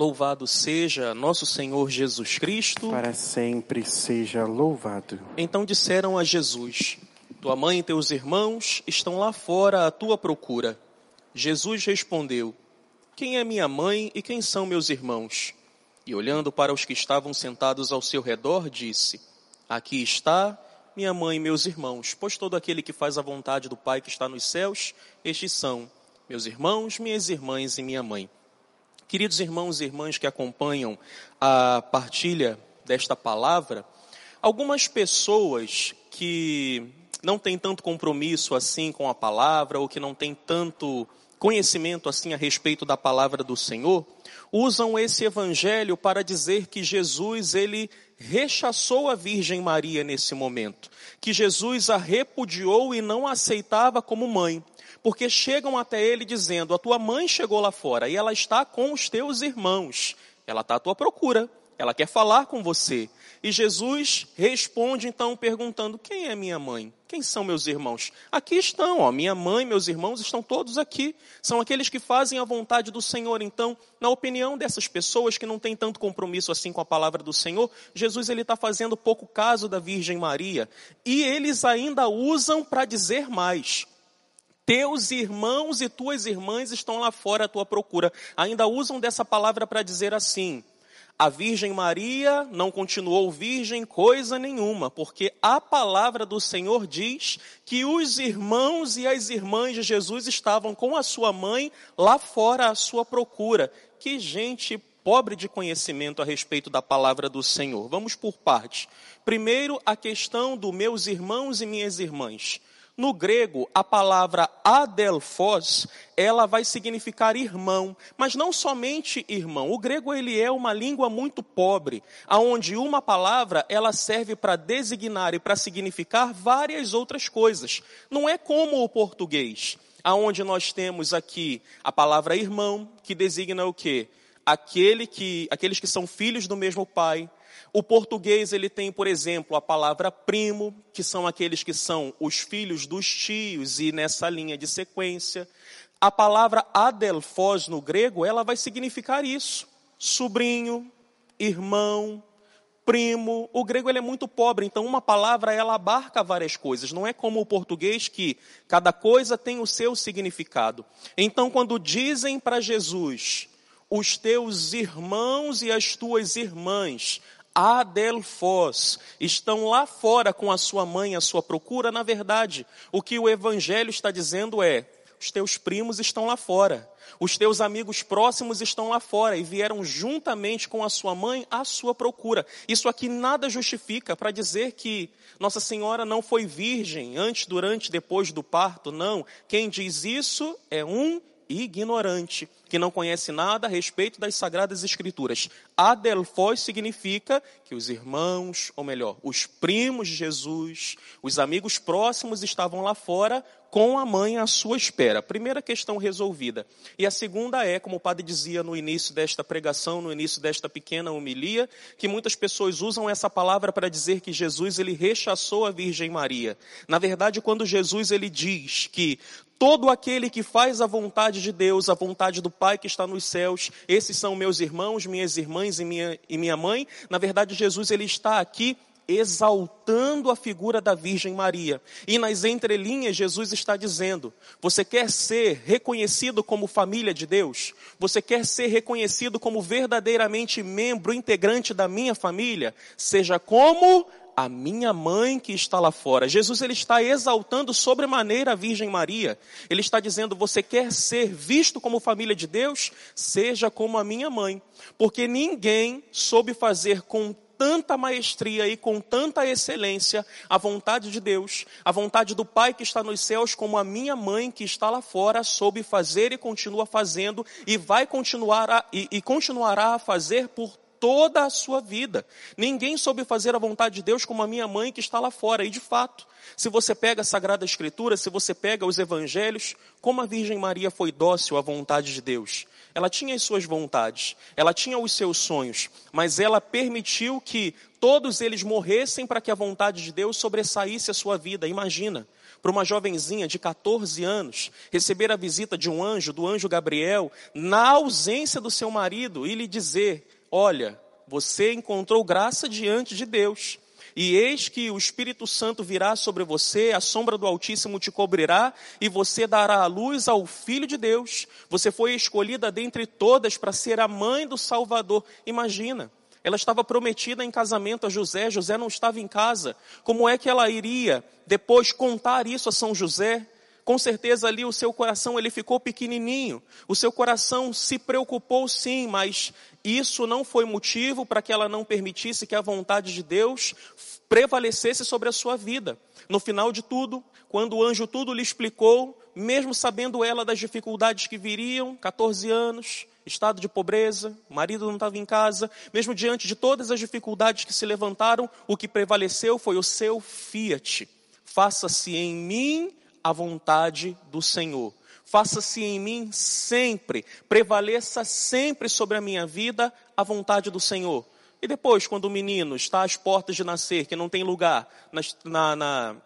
Louvado seja nosso Senhor Jesus Cristo. Para sempre seja louvado. Então disseram a Jesus: Tua mãe e teus irmãos estão lá fora à tua procura. Jesus respondeu: Quem é minha mãe e quem são meus irmãos? E olhando para os que estavam sentados ao seu redor, disse: Aqui está minha mãe e meus irmãos, pois todo aquele que faz a vontade do Pai que está nos céus, estes são meus irmãos, minhas irmãs e minha mãe. Queridos irmãos e irmãs que acompanham a partilha desta palavra, algumas pessoas que não têm tanto compromisso assim com a palavra ou que não têm tanto conhecimento assim a respeito da palavra do Senhor, usam esse evangelho para dizer que Jesus ele rechaçou a Virgem Maria nesse momento, que Jesus a repudiou e não a aceitava como mãe porque chegam até ele dizendo: A tua mãe chegou lá fora e ela está com os teus irmãos, ela está à tua procura, ela quer falar com você. E Jesus responde então perguntando: Quem é minha mãe? Quem são meus irmãos? Aqui estão, ó, minha mãe, meus irmãos estão todos aqui. São aqueles que fazem a vontade do Senhor. Então, na opinião dessas pessoas que não têm tanto compromisso assim com a palavra do Senhor, Jesus ele está fazendo pouco caso da Virgem Maria. E eles ainda usam para dizer mais. Teus irmãos e tuas irmãs estão lá fora à tua procura. Ainda usam dessa palavra para dizer assim: a Virgem Maria não continuou virgem coisa nenhuma, porque a palavra do Senhor diz que os irmãos e as irmãs de Jesus estavam com a sua mãe lá fora à sua procura. Que gente pobre de conhecimento a respeito da palavra do Senhor. Vamos por partes. Primeiro, a questão dos meus irmãos e minhas irmãs. No grego, a palavra adelphos, ela vai significar irmão, mas não somente irmão. O grego ele é uma língua muito pobre, aonde uma palavra ela serve para designar e para significar várias outras coisas. Não é como o português, aonde nós temos aqui a palavra irmão, que designa o quê? Aquele que, aqueles que são filhos do mesmo pai, o português ele tem, por exemplo, a palavra primo, que são aqueles que são os filhos dos tios e nessa linha de sequência. A palavra adelfos no grego, ela vai significar isso: sobrinho, irmão, primo. O grego ele é muito pobre, então uma palavra ela abarca várias coisas. Não é como o português que cada coisa tem o seu significado. Então, quando dizem para Jesus, os teus irmãos e as tuas irmãs Adelfos, estão lá fora com a sua mãe à sua procura. Na verdade, o que o Evangelho está dizendo é: os teus primos estão lá fora, os teus amigos próximos estão lá fora e vieram juntamente com a sua mãe à sua procura. Isso aqui nada justifica para dizer que Nossa Senhora não foi virgem antes, durante, depois do parto. Não. Quem diz isso é um ignorante, que não conhece nada a respeito das Sagradas Escrituras. Adelfós significa que os irmãos, ou melhor, os primos de Jesus, os amigos próximos estavam lá fora com a mãe à sua espera. Primeira questão resolvida. E a segunda é, como o padre dizia no início desta pregação, no início desta pequena homilia, que muitas pessoas usam essa palavra para dizer que Jesus ele rechaçou a Virgem Maria. Na verdade, quando Jesus ele diz que todo aquele que faz a vontade de Deus, a vontade do Pai que está nos céus, esses são meus irmãos, minhas irmãs e minha, e minha mãe. Na verdade, Jesus ele está aqui exaltando a figura da Virgem Maria. E nas entrelinhas, Jesus está dizendo: Você quer ser reconhecido como família de Deus? Você quer ser reconhecido como verdadeiramente membro integrante da minha família? Seja como a minha mãe que está lá fora. Jesus ele está exaltando sobremaneira a Virgem Maria. Ele está dizendo: você quer ser visto como família de Deus? Seja como a minha mãe. Porque ninguém soube fazer com tanta maestria e com tanta excelência a vontade de Deus, a vontade do Pai que está nos céus, como a minha mãe que está lá fora, soube fazer e continua fazendo e vai continuar a, e, e continuará a fazer por toda a sua vida. Ninguém soube fazer a vontade de Deus como a minha mãe que está lá fora. E de fato, se você pega a Sagrada Escritura, se você pega os Evangelhos, como a Virgem Maria foi dócil à vontade de Deus. Ela tinha as suas vontades, ela tinha os seus sonhos, mas ela permitiu que todos eles morressem para que a vontade de Deus sobressaísse a sua vida. Imagina, para uma jovenzinha de 14 anos receber a visita de um anjo, do anjo Gabriel, na ausência do seu marido e lhe dizer: Olha, você encontrou graça diante de Deus. E eis que o Espírito Santo virá sobre você, a sombra do Altíssimo te cobrirá, e você dará a luz ao Filho de Deus. Você foi escolhida dentre todas para ser a mãe do Salvador. Imagina, ela estava prometida em casamento a José, José não estava em casa. Como é que ela iria depois contar isso a São José? Com certeza ali o seu coração ele ficou pequenininho. O seu coração se preocupou sim, mas isso não foi motivo para que ela não permitisse que a vontade de Deus prevalecesse sobre a sua vida. No final de tudo, quando o anjo tudo lhe explicou, mesmo sabendo ela das dificuldades que viriam, 14 anos, estado de pobreza, marido não estava em casa, mesmo diante de todas as dificuldades que se levantaram, o que prevaleceu foi o seu fiat. Faça-se em mim a vontade do Senhor. Faça-se em mim sempre, prevaleça sempre sobre a minha vida a vontade do Senhor. E depois, quando o menino está às portas de nascer, que não tem lugar na, na,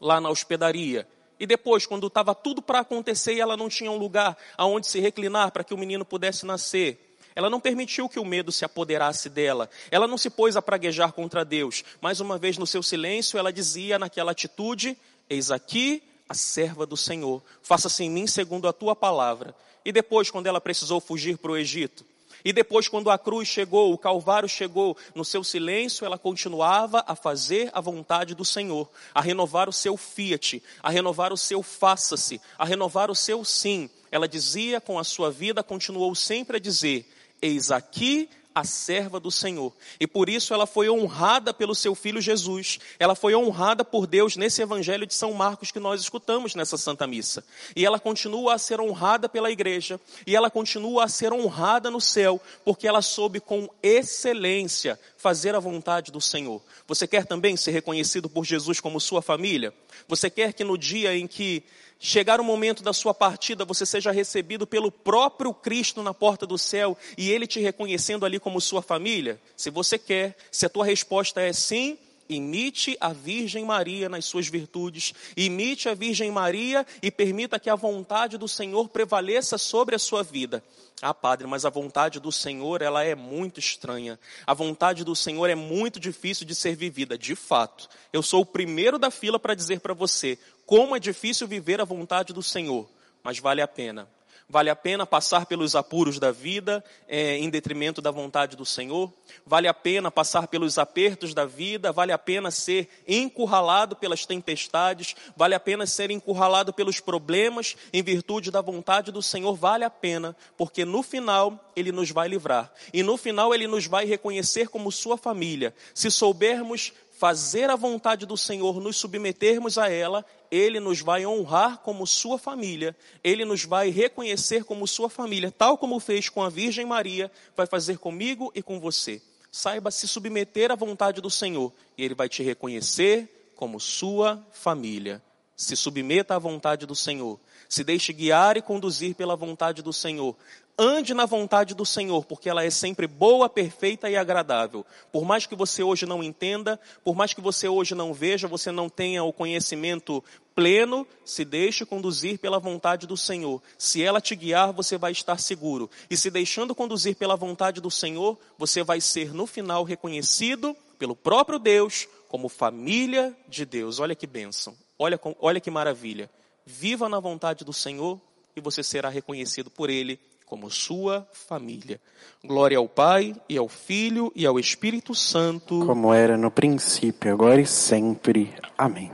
lá na hospedaria, e depois, quando estava tudo para acontecer e ela não tinha um lugar aonde se reclinar para que o menino pudesse nascer, ela não permitiu que o medo se apoderasse dela. Ela não se pôs a praguejar contra Deus. Mais uma vez, no seu silêncio, ela dizia naquela atitude: Eis aqui a serva do Senhor, faça-se em mim segundo a tua palavra. E depois, quando ela precisou fugir para o Egito, e depois, quando a cruz chegou, o Calvário chegou, no seu silêncio, ela continuava a fazer a vontade do Senhor, a renovar o seu fiat, a renovar o seu faça-se, a renovar o seu sim. Ela dizia com a sua vida, continuou sempre a dizer: Eis aqui a serva do Senhor. E por isso ela foi honrada pelo seu filho Jesus. Ela foi honrada por Deus nesse evangelho de São Marcos que nós escutamos nessa Santa Missa. E ela continua a ser honrada pela igreja. E ela continua a ser honrada no céu, porque ela soube com excelência fazer a vontade do Senhor. Você quer também ser reconhecido por Jesus como sua família? Você quer que no dia em que chegar o momento da sua partida, você seja recebido pelo próprio Cristo na porta do céu e ele te reconhecendo ali como sua família? Se você quer, se a tua resposta é sim, imite a Virgem Maria nas suas virtudes, imite a Virgem Maria e permita que a vontade do Senhor prevaleça sobre a sua vida. Ah, padre, mas a vontade do Senhor, ela é muito estranha. A vontade do Senhor é muito difícil de ser vivida. De fato, eu sou o primeiro da fila para dizer para você como é difícil viver a vontade do Senhor, mas vale a pena. Vale a pena passar pelos apuros da vida é, em detrimento da vontade do Senhor? Vale a pena passar pelos apertos da vida? Vale a pena ser encurralado pelas tempestades? Vale a pena ser encurralado pelos problemas em virtude da vontade do Senhor? Vale a pena, porque no final Ele nos vai livrar. E no final Ele nos vai reconhecer como Sua família. Se soubermos fazer a vontade do Senhor, nos submetermos a ela, Ele nos vai honrar como sua família, Ele nos vai reconhecer como sua família, tal como fez com a Virgem Maria, vai fazer comigo e com você. Saiba se submeter à vontade do Senhor, e Ele vai te reconhecer como sua família. Se submeta à vontade do Senhor. Se deixe guiar e conduzir pela vontade do Senhor. Ande na vontade do Senhor, porque ela é sempre boa, perfeita e agradável. Por mais que você hoje não entenda, por mais que você hoje não veja, você não tenha o conhecimento pleno, se deixe conduzir pela vontade do Senhor. Se ela te guiar, você vai estar seguro. E se deixando conduzir pela vontade do Senhor, você vai ser no final reconhecido pelo próprio Deus como família de Deus. Olha que bênção. Olha, olha que maravilha. Viva na vontade do Senhor e você será reconhecido por Ele como sua família. Glória ao Pai, e ao Filho, e ao Espírito Santo. Como era no princípio, agora e sempre. Amém.